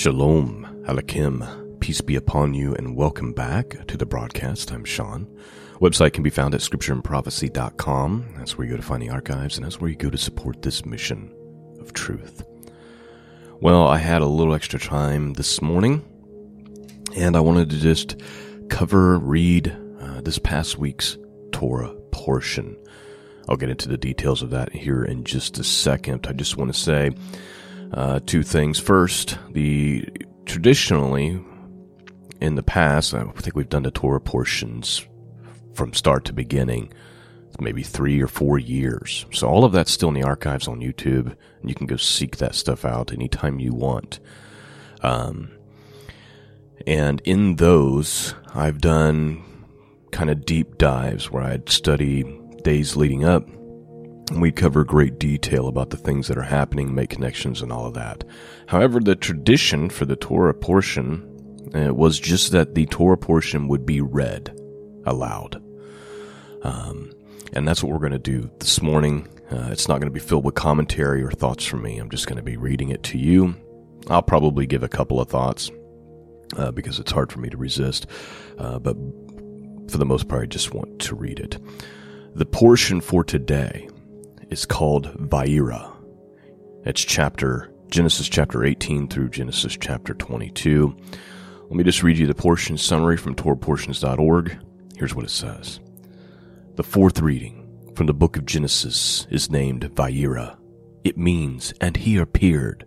Shalom, Aleichem, peace be upon you, and welcome back to the broadcast. I'm Shawn. Website can be found at scriptureandprophecy.com. That's where you go to find the archives, and that's where you go to support this mission of truth. Well, I had a little extra time this morning, and I wanted to just cover, read uh, this past week's Torah portion. I'll get into the details of that here in just a second. I just want to say uh, two things. First, the traditionally in the past, I think we've done the Torah portions from start to beginning, maybe three or four years. So all of that's still in the archives on YouTube, and you can go seek that stuff out anytime you want. Um, and in those, I've done kind of deep dives where I'd study days leading up we cover great detail about the things that are happening, make connections, and all of that. However, the tradition for the Torah portion uh, was just that the Torah portion would be read aloud. Um, and that's what we're going to do this morning. Uh, it's not going to be filled with commentary or thoughts from me. I'm just going to be reading it to you. I'll probably give a couple of thoughts uh, because it's hard for me to resist. Uh, but for the most part, I just want to read it. The portion for today is called Vayera. It's chapter Genesis chapter 18 through Genesis chapter 22. Let me just read you the portion summary from TorahPortions.org. Here's what it says. The fourth reading from the book of Genesis is named Vayera. It means, and he appeared.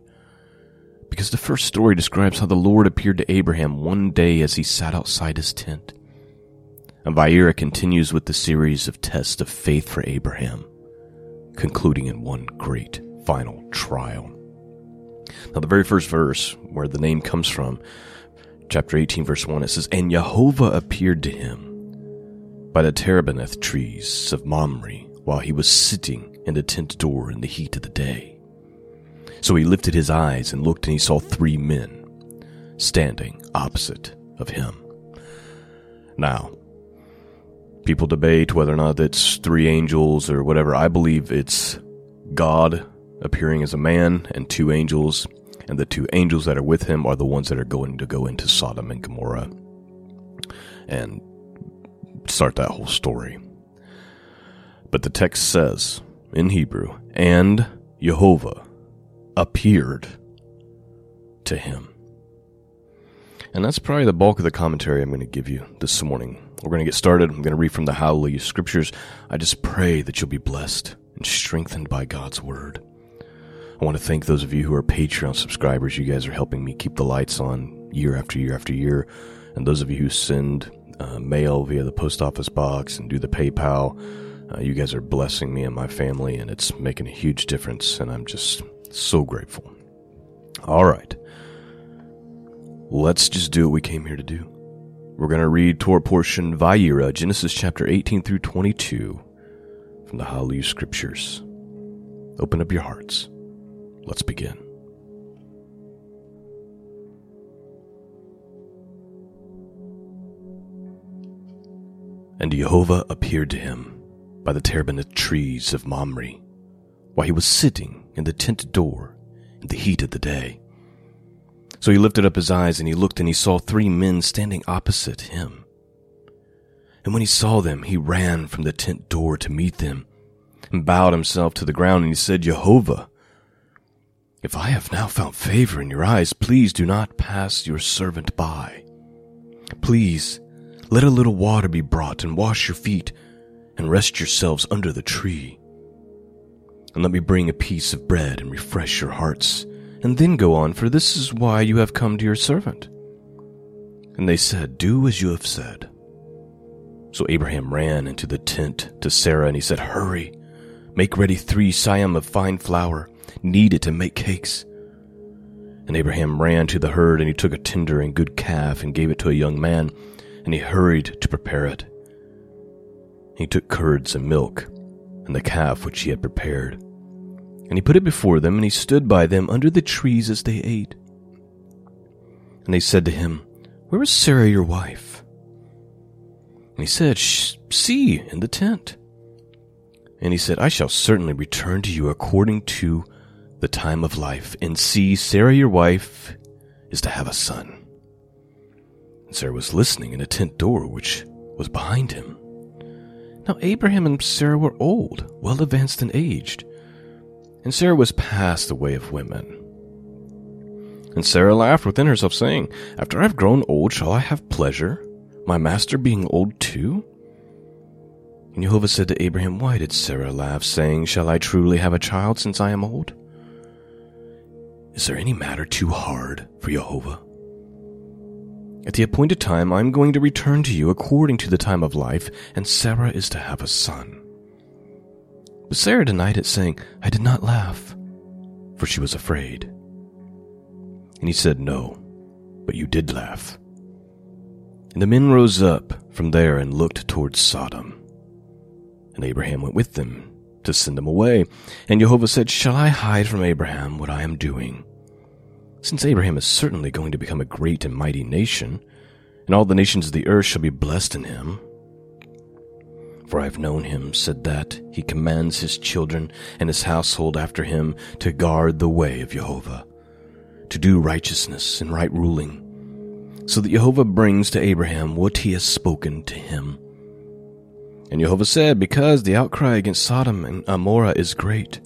Because the first story describes how the Lord appeared to Abraham one day as he sat outside his tent. And Vayera continues with the series of tests of faith for Abraham concluding in one great final trial. Now, the very first verse, where the name comes from, chapter 18, verse 1, it says, And Jehovah appeared to him by the terebinth trees of Mamre while he was sitting in the tent door in the heat of the day. So he lifted his eyes and looked, and he saw three men standing opposite of him. Now, People debate whether or not it's three angels or whatever. I believe it's God appearing as a man and two angels, and the two angels that are with him are the ones that are going to go into Sodom and Gomorrah and start that whole story. But the text says in Hebrew, and Jehovah appeared to him. And that's probably the bulk of the commentary I'm going to give you this morning. We're going to get started. I'm going to read from the Hallelujah Scriptures. I just pray that you'll be blessed and strengthened by God's Word. I want to thank those of you who are Patreon subscribers. You guys are helping me keep the lights on year after year after year. And those of you who send uh, mail via the post office box and do the PayPal, uh, you guys are blessing me and my family, and it's making a huge difference. And I'm just so grateful. All right let's just do what we came here to do. We're going to read Torah portion Vayera, Genesis chapter 18 through 22 from the Hallelujah Scriptures. Open up your hearts. Let's begin. And Jehovah appeared to him by the terebinth trees of Mamre, while he was sitting in the tent door in the heat of the day. So he lifted up his eyes and he looked and he saw three men standing opposite him. And when he saw them, he ran from the tent door to meet them and bowed himself to the ground and he said, Jehovah, if I have now found favor in your eyes, please do not pass your servant by. Please let a little water be brought and wash your feet and rest yourselves under the tree. And let me bring a piece of bread and refresh your hearts and then go on, for this is why you have come to your servant. And they said, Do as you have said. So Abraham ran into the tent to Sarah, and he said, Hurry, make ready three seahs of fine flour, knead it to make cakes. And Abraham ran to the herd, and he took a tender and good calf, and gave it to a young man, and he hurried to prepare it. He took curds and milk, and the calf which he had prepared and he put it before them, and he stood by them under the trees as they ate. And they said to him, Where is Sarah your wife? And he said, See, in the tent. And he said, I shall certainly return to you according to the time of life. And see, Sarah your wife is to have a son. And Sarah was listening in a tent door which was behind him. Now Abraham and Sarah were old, well advanced in age, and Sarah was past the way of women. And Sarah laughed within herself, saying, After I have grown old, shall I have pleasure, my master being old too? And Jehovah said to Abraham, Why did Sarah laugh, saying, Shall I truly have a child since I am old? Is there any matter too hard for Jehovah? At the appointed time, I am going to return to you according to the time of life, and Sarah is to have a son. But Sarah denied it, saying, I did not laugh, for she was afraid. And he said, No, but you did laugh. And the men rose up from there and looked towards Sodom. And Abraham went with them to send them away. And Jehovah said, Shall I hide from Abraham what I am doing? Since Abraham is certainly going to become a great and mighty nation, and all the nations of the earth shall be blessed in him. For I have known him, said that he commands his children and his household after him to guard the way of Jehovah, to do righteousness and right ruling, so that Jehovah brings to Abraham what he has spoken to him. And Jehovah said, Because the outcry against Sodom and Amorah is great,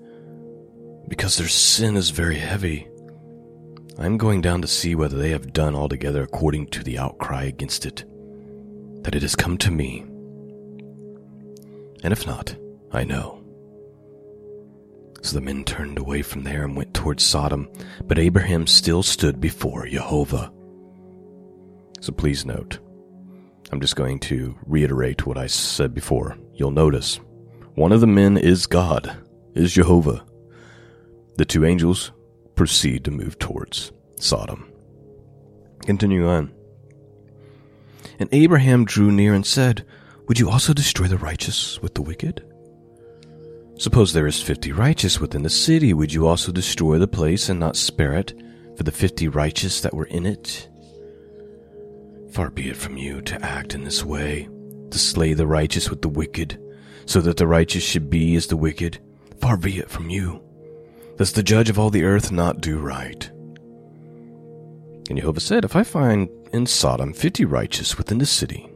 because their sin is very heavy, I am going down to see whether they have done altogether according to the outcry against it, that it has come to me. And if not, I know. So the men turned away from there and went towards Sodom, but Abraham still stood before Jehovah. So please note, I'm just going to reiterate what I said before. You'll notice one of the men is God, is Jehovah. The two angels proceed to move towards Sodom. Continue on. And Abraham drew near and said, Would you also destroy the righteous with the wicked? Suppose there is fifty righteous within the city, would you also destroy the place and not spare it for the fifty righteous that were in it? Far be it from you to act in this way, to slay the righteous with the wicked, so that the righteous should be as the wicked. Far be it from you. Does the judge of all the earth not do right? And Jehovah said, If I find in Sodom fifty righteous within the city,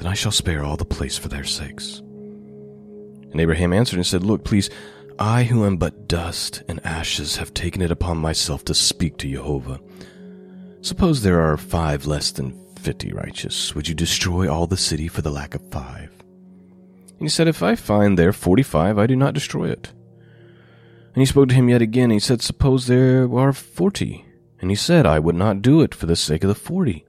then I shall spare all the place for their sakes. And Abraham answered and said, Look, please, I who am but dust and ashes have taken it upon myself to speak to Jehovah. Suppose there are five less than fifty righteous. Would you destroy all the city for the lack of five? And he said, If I find there forty five, I do not destroy it. And he spoke to him yet again. He said, Suppose there are forty. And he said, I would not do it for the sake of the forty.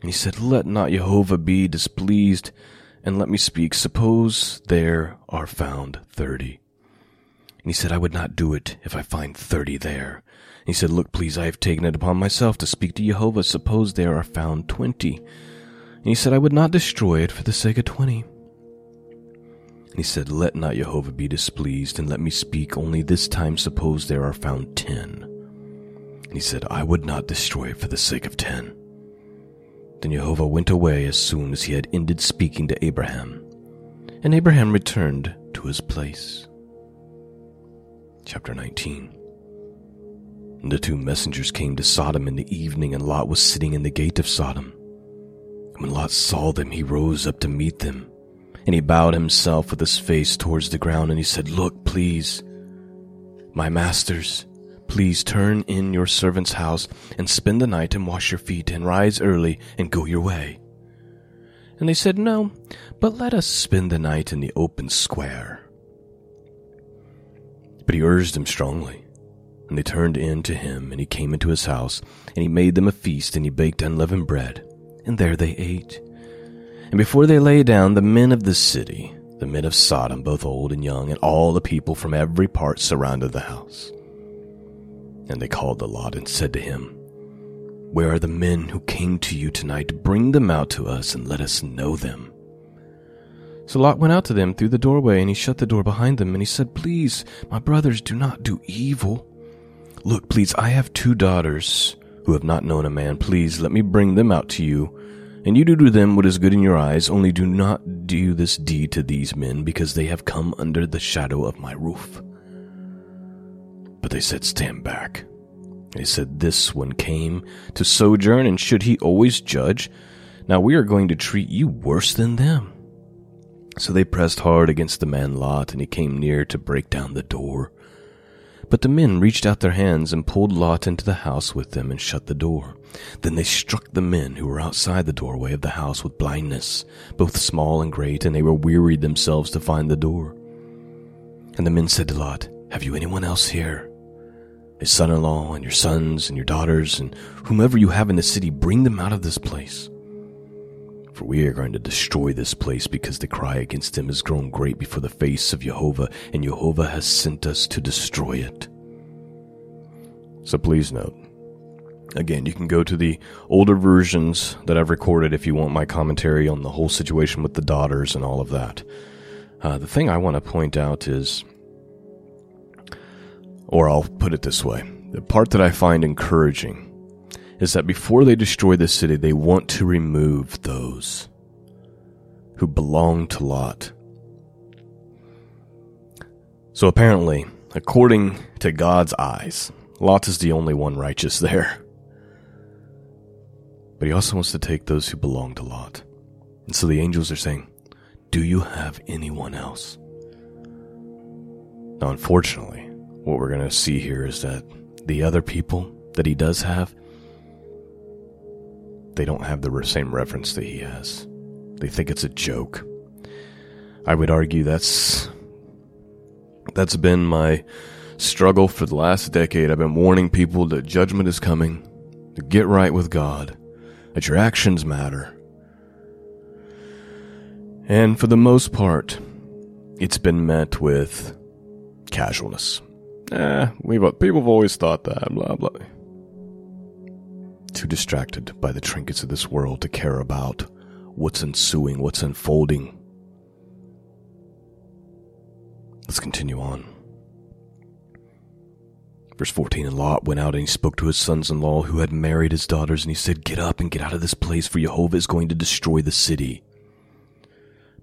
And he said, Let not Jehovah be displeased, and let me speak. Suppose there are found thirty. And he said, I would not do it if I find thirty there. And he said, Look, please, I have taken it upon myself to speak to Jehovah. Suppose there are found twenty. And he said, I would not destroy it for the sake of twenty. And he said, Let not Jehovah be displeased, and let me speak. Only this time suppose there are found ten. And he said, I would not destroy it for the sake of ten. Then Jehovah went away as soon as he had ended speaking to Abraham. And Abraham returned to his place. Chapter 19 And the two messengers came to Sodom in the evening, and Lot was sitting in the gate of Sodom. When Lot saw them, he rose up to meet them. And he bowed himself with his face towards the ground, and he said, Look, please, my masters, Please turn in your servant's house and spend the night and wash your feet and rise early and go your way. And they said, No, but let us spend the night in the open square. But he urged them strongly. And they turned in to him, and he came into his house, and he made them a feast, and he baked unleavened bread. And there they ate. And before they lay down, the men of the city, the men of Sodom, both old and young, and all the people from every part surrounded the house. And they called the Lot and said to him, Where are the men who came to you tonight? Bring them out to us and let us know them. So Lot went out to them through the doorway, and he shut the door behind them, and he said, Please, my brothers, do not do evil. Look, please, I have two daughters who have not known a man. Please, let me bring them out to you. And you do to them what is good in your eyes, only do not do this deed to these men, because they have come under the shadow of my roof. But they said, Stand back. They said, This one came to sojourn, and should he always judge? Now we are going to treat you worse than them. So they pressed hard against the man Lot, and he came near to break down the door. But the men reached out their hands and pulled Lot into the house with them and shut the door. Then they struck the men who were outside the doorway of the house with blindness, both small and great, and they were wearied themselves to find the door. And the men said to Lot, Have you anyone else here? A son in law, and your sons, and your daughters, and whomever you have in the city, bring them out of this place. For we are going to destroy this place because the cry against him has grown great before the face of Jehovah, and Jehovah has sent us to destroy it. So please note, again, you can go to the older versions that I've recorded if you want my commentary on the whole situation with the daughters and all of that. Uh, the thing I want to point out is, or I'll put it this way, the part that I find encouraging is that before they destroy the city, they want to remove those who belong to Lot. So apparently, according to God's eyes, Lot is the only one righteous there. But he also wants to take those who belong to Lot. And so the angels are saying, Do you have anyone else? Now, unfortunately, what we're going to see here is that the other people that he does have they don't have the same reference that he has. They think it's a joke. I would argue that's that's been my struggle for the last decade. I've been warning people that judgment is coming, to get right with God, that your actions matter. And for the most part, it's been met with casualness. Eh, we've people have always thought that, blah blah too distracted by the trinkets of this world to care about what's ensuing, what's unfolding. Let's continue on. Verse 14 And Lot went out and he spoke to his sons in law who had married his daughters, and he said, Get up and get out of this place, for Jehovah is going to destroy the city.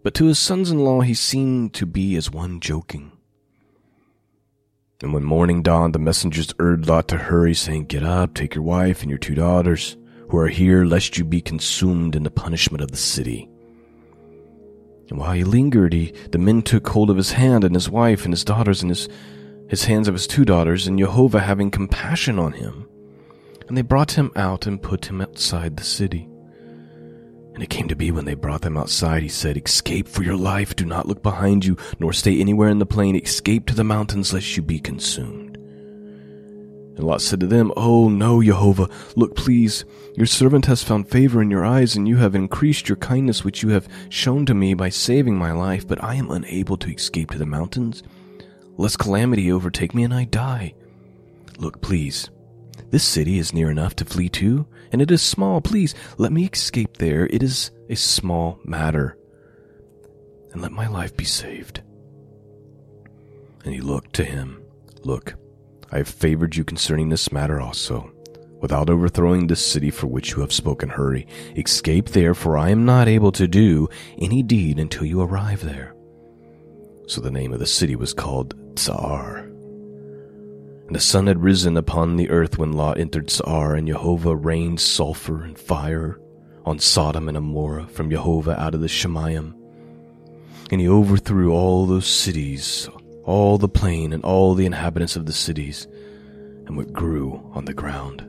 But to his sons in law he seemed to be as one joking. And when morning dawned, the messengers urged Lot to hurry, saying, Get up, take your wife and your two daughters, who are here, lest you be consumed in the punishment of the city. And while he lingered, he, the men took hold of his hand and his wife and his daughters and his, his hands of his two daughters, and Jehovah having compassion on him. And they brought him out and put him outside the city. And it came to be when they brought them outside, he said, Escape for your life, do not look behind you, nor stay anywhere in the plain, escape to the mountains, lest you be consumed. And Lot said to them, Oh, no, Jehovah, look, please, your servant has found favor in your eyes, and you have increased your kindness which you have shown to me by saving my life, but I am unable to escape to the mountains, lest calamity overtake me and I die. Look, please, this city is near enough to flee to, and it is small. Please let me escape there. It is a small matter. And let my life be saved. And he looked to him. Look, I have favored you concerning this matter also. Without overthrowing this city for which you have spoken, hurry. Escape there, for I am not able to do any deed until you arrive there. So the name of the city was called Zoar. And the sun had risen upon the earth when Lot entered Zoar, and Jehovah rained sulfur and fire on Sodom and Amorah from Jehovah out of the Shemayim. And he overthrew all those cities, all the plain, and all the inhabitants of the cities, and what grew on the ground.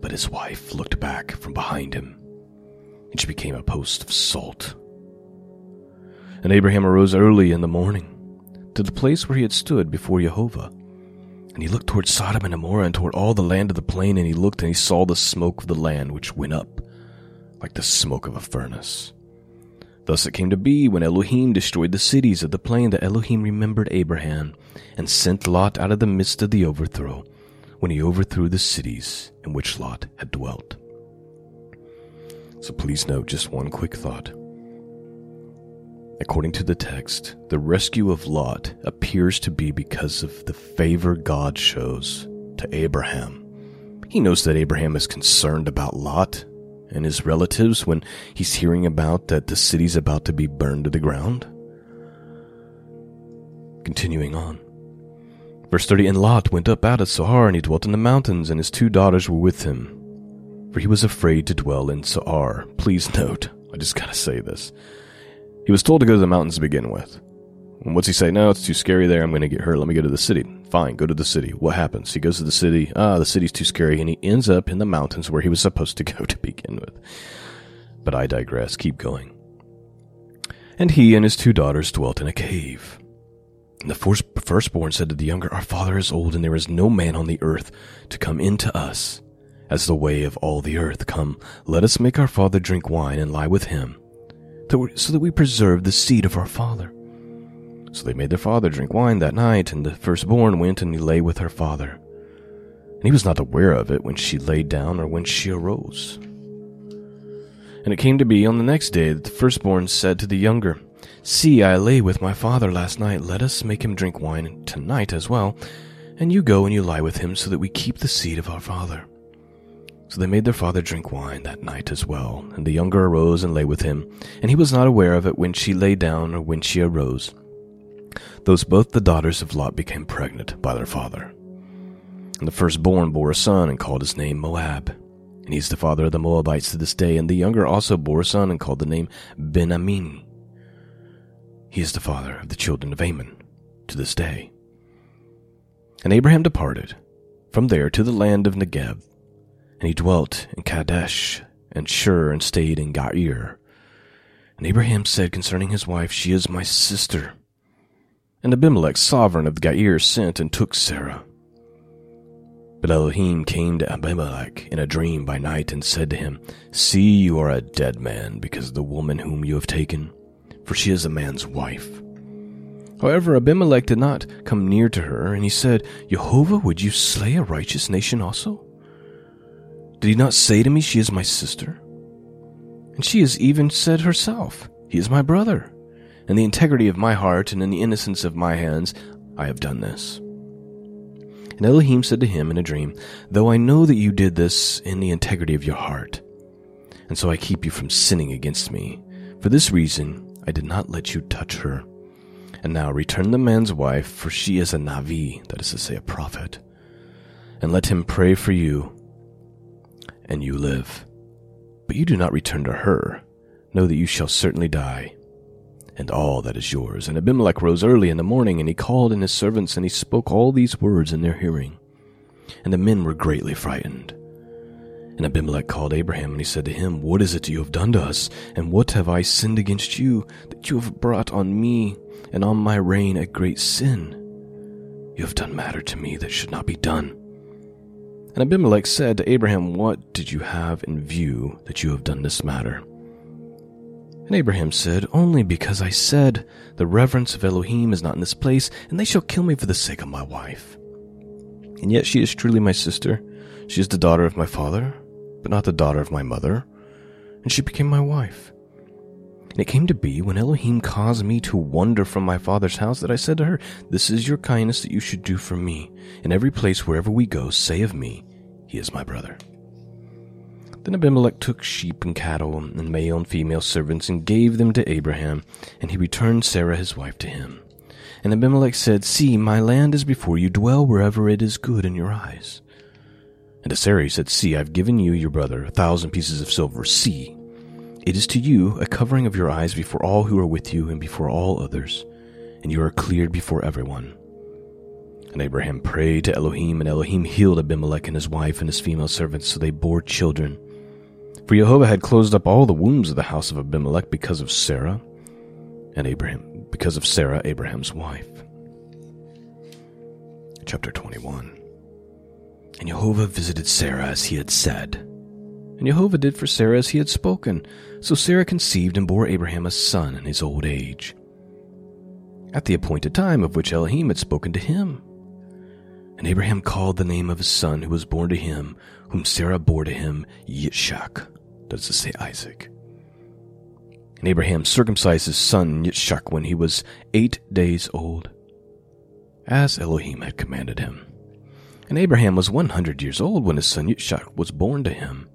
But his wife looked back from behind him, and she became a post of salt. And Abraham arose early in the morning to the place where he had stood before Jehovah and he looked toward Sodom and Gomorrah and toward all the land of the plain, and he looked and he saw the smoke of the land which went up like the smoke of a furnace. Thus it came to be when Elohim destroyed the cities of the plain that Elohim remembered Abraham and sent Lot out of the midst of the overthrow when he overthrew the cities in which Lot had dwelt. So please note just one quick thought. According to the text, the rescue of Lot appears to be because of the favor God shows to Abraham. He knows that Abraham is concerned about Lot and his relatives when he's hearing about that the city's about to be burned to the ground. Continuing on. Verse 30 And Lot went up out of Zoar, and he dwelt in the mountains, and his two daughters were with him. For he was afraid to dwell in Zoar. Please note, I just gotta say this. He was told to go to the mountains to begin with. And what's he say? No, it's too scary there. I'm going to get hurt. Let me go to the city. Fine, go to the city. What happens? He goes to the city. Ah, the city's too scary, and he ends up in the mountains where he was supposed to go to begin with. But I digress. Keep going. And he and his two daughters dwelt in a cave. And the first, firstborn said to the younger, Our father is old, and there is no man on the earth to come in to us, as the way of all the earth. Come, let us make our father drink wine and lie with him, so that we preserve the seed of our father. So they made their father drink wine that night, and the firstborn went and he lay with her father. And he was not aware of it when she lay down or when she arose. And it came to be on the next day that the firstborn said to the younger, See, I lay with my father last night. Let us make him drink wine tonight as well. And you go and you lie with him so that we keep the seed of our father. So they made their father drink wine that night as well. And the younger arose and lay with him. And he was not aware of it when she lay down or when she arose Thus both the daughters of Lot became pregnant by their father. And the firstborn bore a son and called his name Moab. And he's the father of the Moabites to this day. And the younger also bore a son and called the name Ben-ammi. He is the father of the children of Ammon to this day. And Abraham departed from there to the land of Negev. And he dwelt in Kadesh and Shur and stayed in Gerar. And Abraham said concerning his wife, She is my sister. And Abimelech, sovereign of Gerar, sent and took Sarah. But Elohim came to Abimelech in a dream by night and said to him, See, you are a dead man because of the woman whom you have taken, for she is a man's wife. However, Abimelech did not come near to her, and he said, Jehovah, would you slay a righteous nation also? Did he not say to me, She is my sister? And she has even said herself, He is my brother. In the integrity of my heart and in the innocence of my hands, I have done this. And Elohim said to him in a dream, Though I know that you did this in the integrity of your heart, and so I keep you from sinning against me, for this reason I did not let you touch her. And now return the man's wife, for she is a Navi, that is to say, a prophet, and let him pray for you, and you live. But you do not return to her. Know that you shall certainly die and all that is yours. And Abimelech rose early in the morning, and he called in his servants, and he spoke all these words in their hearing. And the men were greatly frightened. And Abimelech called Abraham, and he said to him, What is it you have done to us? And what have I sinned against you, that you have brought on me and on my reign a great sin? You have done matter to me that should not be done. And Abimelech said to Abraham, What did you have in view that you have done this matter? And Abraham said, Only because I said, The reverence of Elohim is not in this place, and they shall kill me for the sake of my wife. And yet she is truly my sister. She is the daughter of my father, but not the daughter of my mother. And she became my wife. And it came to be, when Elohim caused me to wander from my father's house, that I said to her, This is your kindness that you should do for me. In every place wherever we go, say of me, He is my brother. Then Abimelech took sheep and cattle, and male and female servants, and gave them to Abraham, and he returned Sarah his wife to him. And Abimelech said, See, my land is before you, dwell wherever it is good in your eyes. And to Sarah he said, See, I've given you, your brother, a thousand pieces of silver. See, it is to you a covering of your eyes before all who are with you and before all others, and you are cleared before everyone. And Abraham prayed to Elohim, and Elohim healed Abimelech and his wife and his female servants, so they bore children. For Jehovah had closed up all the wombs of the house of Abimelech because of Sarah and Abraham, because of Sarah, Abraham's wife. Chapter 21 And Jehovah visited Sarah as he had said. And Jehovah did for Sarah as he had spoken. So Sarah conceived and bore Abraham a son in his old age, at the appointed time of which Elohim had spoken to him. And Abraham called the name of his son who was born to him, whom Sarah bore to him, that is to say Isaac. And Abraham circumcised his son Yitzchak when he was eight days old, as Elohim had commanded him. And Abraham was one hundred years old when his son Yitzchak was born to him.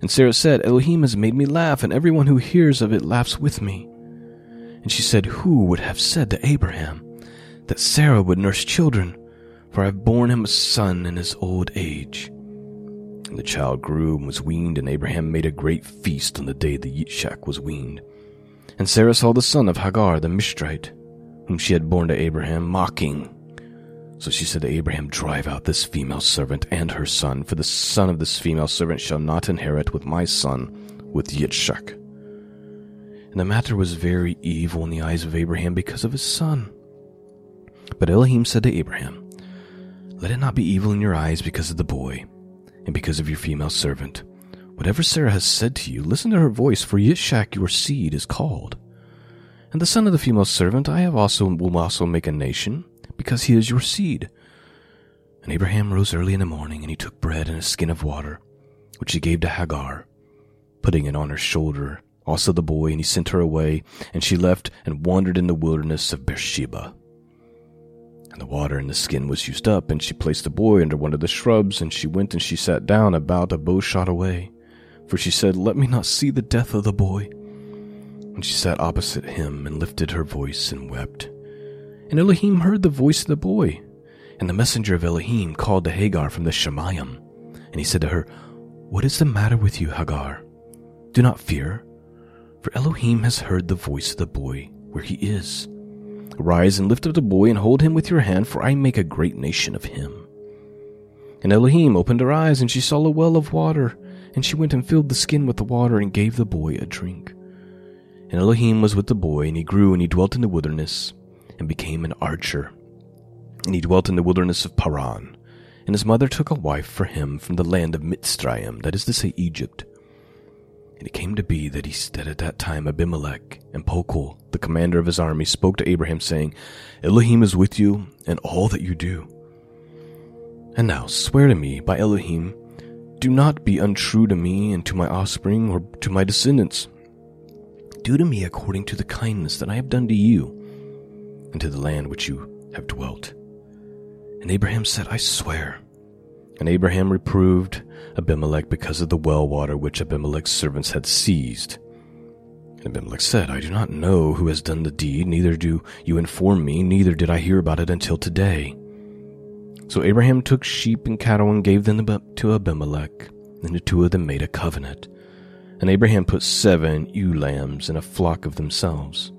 And Sarah said, Elohim has made me laugh, and everyone who hears of it laughs with me. And she said, Who would have said to Abraham that Sarah would nurse children? For I have borne him a son in his old age. And the child grew and was weaned, and Abraham made a great feast on the day that Yitzchak was weaned. And Sarah saw the son of Hagar the Mitzrite, whom she had borne to Abraham, mocking. So she said to Abraham, Drive out this female servant and her son, for the son of this female servant shall not inherit with my son, with Yitzchak. And the matter was very evil in the eyes of Abraham because of his son. But Elohim said to Abraham, Let it not be evil in your eyes because of the boy, and because of your female servant. Whatever Sarah has said to you, listen to her voice, for Yitzchak your seed is called. And the son of the female servant I have also will also make a nation, because he is your seed. And Abraham rose early in the morning, and he took bread and a skin of water, which he gave to Hagar, putting it on her shoulder, also the boy, and he sent her away, and she left and wandered in the wilderness of Beersheba. And the water in the skin was used up, and she placed the boy under one of the shrubs, and she went and she sat down about a bow shot away. For she said, Let me not see the death of the boy. And she sat opposite him, and lifted her voice, and wept. And Elohim heard the voice of the boy. And the messenger of Elohim called to Hagar from the Shemayim. And he said to her, What is the matter with you, Hagar? Do not fear, for Elohim has heard the voice of the boy where he is. Arise and lift up the boy and hold him with your hand, for I make a great nation of him. And Elohim opened her eyes, and she saw a well of water, and she went and filled the skin with the water and gave the boy a drink. And Elohim was with the boy, and he grew, and he dwelt in the wilderness, and became an archer. And he dwelt in the wilderness of Paran. And his mother took a wife for him from the land of Mitzrayim, that is to say, Egypt. And it came to be that at that time Abimelech and Phicol, the commander of his army, spoke to Abraham, saying, Elohim is with you in all that you do. And now swear to me by Elohim, do not be untrue to me and to my offspring or to my descendants. Do to me according to the kindness that I have done to you and to the land which you have dwelt. And Abraham said, I swear. And Abraham reproved Abimelech because of the well water which Abimelech's servants had seized. And Abimelech said, I do not know who has done the deed, neither do you inform me, neither did I hear about it until today. So Abraham took sheep and cattle and gave them to Abimelech, and the two of them made a covenant. And Abraham put seven ewe lambs in a flock of themselves.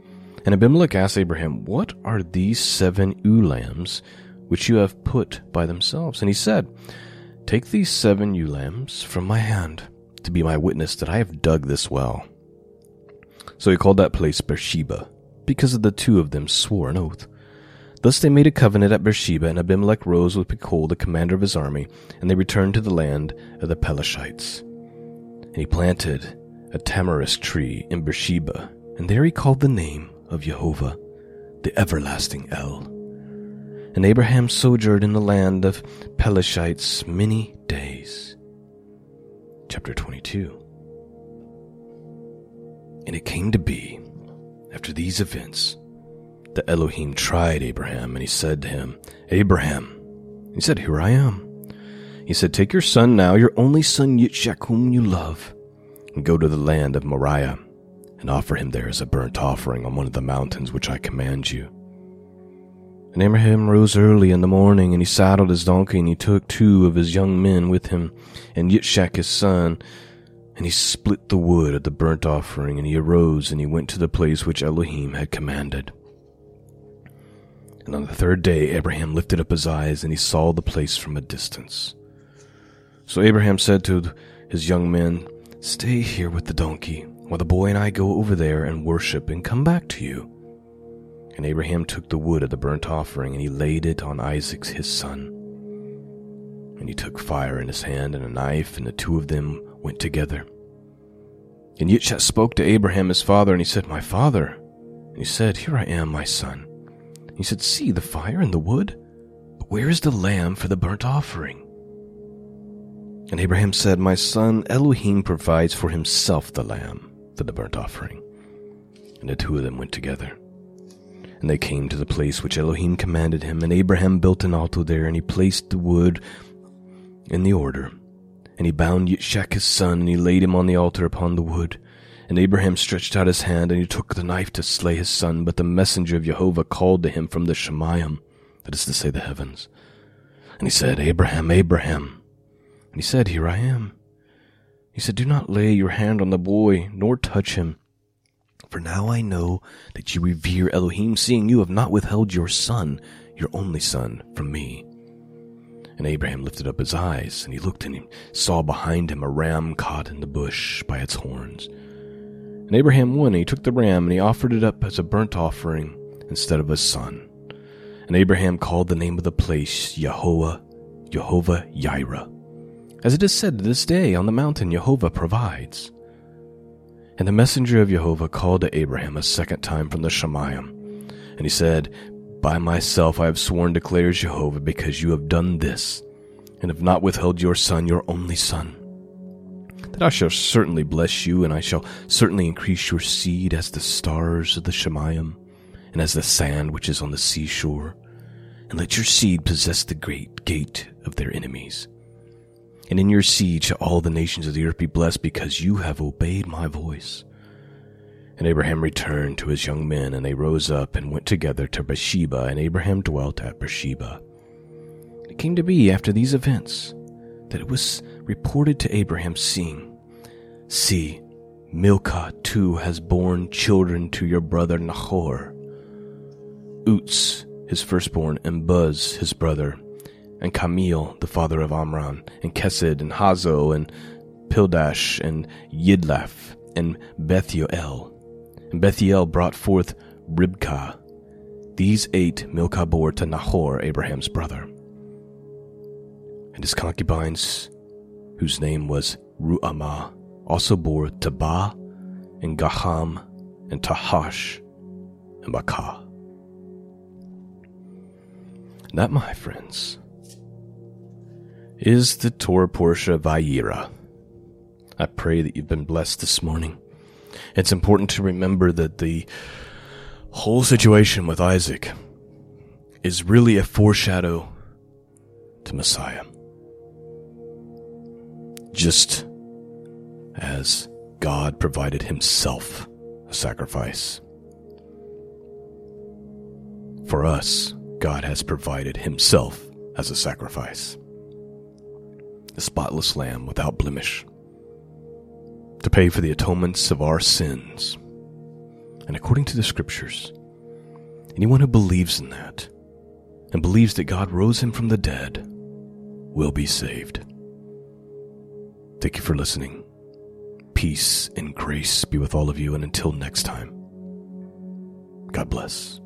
And Abimelech asked Abraham, What are these seven ewe lambs which you have put by themselves? And he said, Take these seven ewe lambs from my hand to be my witness that I have dug this well. So he called that place Beersheba, because of the two of them swore an oath. Thus they made a covenant at Beersheba, and Abimelech rose with Phicol, the commander of his army, and they returned to the land of the Pelashites. And he planted a tamarisk tree in Beersheba, and there he called the name of Jehovah, the everlasting El. And Abraham sojourned in the land of Pelashites many days. Chapter 22 And it came to be, after these events, that Elohim tried Abraham, and he said to him, Abraham. He said, Here I am. He said, Take your son now, your only son Yitzchak, whom you love, and go to the land of Moriah, and offer him there as a burnt offering on one of the mountains which I command you. And Abraham rose early in the morning, and he saddled his donkey, and he took two of his young men with him, and Yitzchak his son, and he split the wood of the burnt offering, and he arose, and he went to the place which Elohim had commanded. And on the third day Abraham lifted up his eyes, and he saw the place from a distance. So Abraham said to his young men, Stay here with the donkey, while the boy and I go over there and worship, and come back to you. And Abraham took the wood of the burnt offering, and he laid it on Isaac his son. And he took fire in his hand and a knife, and the two of them went together. And Yitzchak spoke to Abraham his father, and he said, My father. And he said, Here I am, my son. And he said, See the fire and the wood, but where is the lamb for the burnt offering? And Abraham said, My son, Elohim provides for himself the lamb for the burnt offering. And the two of them went together. And they came to the place which Elohim commanded him, and Abraham built an altar there, and he placed the wood in the order. And he bound Yitzchak his son, and he laid him on the altar upon the wood. And Abraham stretched out his hand, and he took the knife to slay his son. But the messenger of Jehovah called to him from the Shemayim, that is to say, the heavens, And he said, Abraham, Abraham. And he said, Here I am. He said, Do not lay your hand on the boy, nor touch him. For now I know that you revere Elohim, seeing you have not withheld your son, your only son, from me. And Abraham lifted up his eyes, and he looked and he saw behind him a ram caught in the bush by its horns. And Abraham went, and he took the ram, and he offered it up as a burnt offering instead of his son. And Abraham called the name of the place Jehovah, Jehovah Yireh. As it is said to this day, on the mountain Jehovah provides. And the messenger of Jehovah called to Abraham a second time from the Shemayim. And he said, By myself I have sworn, declares Jehovah, because you have done this, and have not withheld your son, your only son, that I shall certainly bless you, and I shall certainly increase your seed as the stars of the Shemayim, and as the sand which is on the seashore. And let your seed possess the great gate of their enemies. And in your seed shall all the nations of the earth be blessed, because you have obeyed my voice. And Abraham returned to his young men, and they rose up and went together to Beersheba, and Abraham dwelt at Beersheba. It came to be after these events that it was reported to Abraham, seeing, See, Milcah too has borne children to your brother Nahor. Uts, his firstborn, and Buz, his brother, and Kamil, the father of Amram, and Kesed, and Hazo, and Pildash, and Yidlaf, and Bethuel. And Bethuel brought forth Ribkah. These eight Milcah bore to Nahor, Abraham's brother. And his concubines, whose name was Ruamah, also bore Tabah, and Gaham, and Tahash, and Bakah. That, my friends, is the Torah Portia Vayera. I pray that you've been blessed this morning. It's important to remember that the whole situation with Isaac is really a foreshadow to Messiah. Just as God provided himself a sacrifice. For us, God has provided himself as a sacrifice. The spotless lamb without blemish to pay for the atonements of our sins. And according to the scriptures, anyone who believes in that and believes that God rose him from the dead will be saved. Thank you for listening. Peace and grace be with all of you, and until next time, God bless.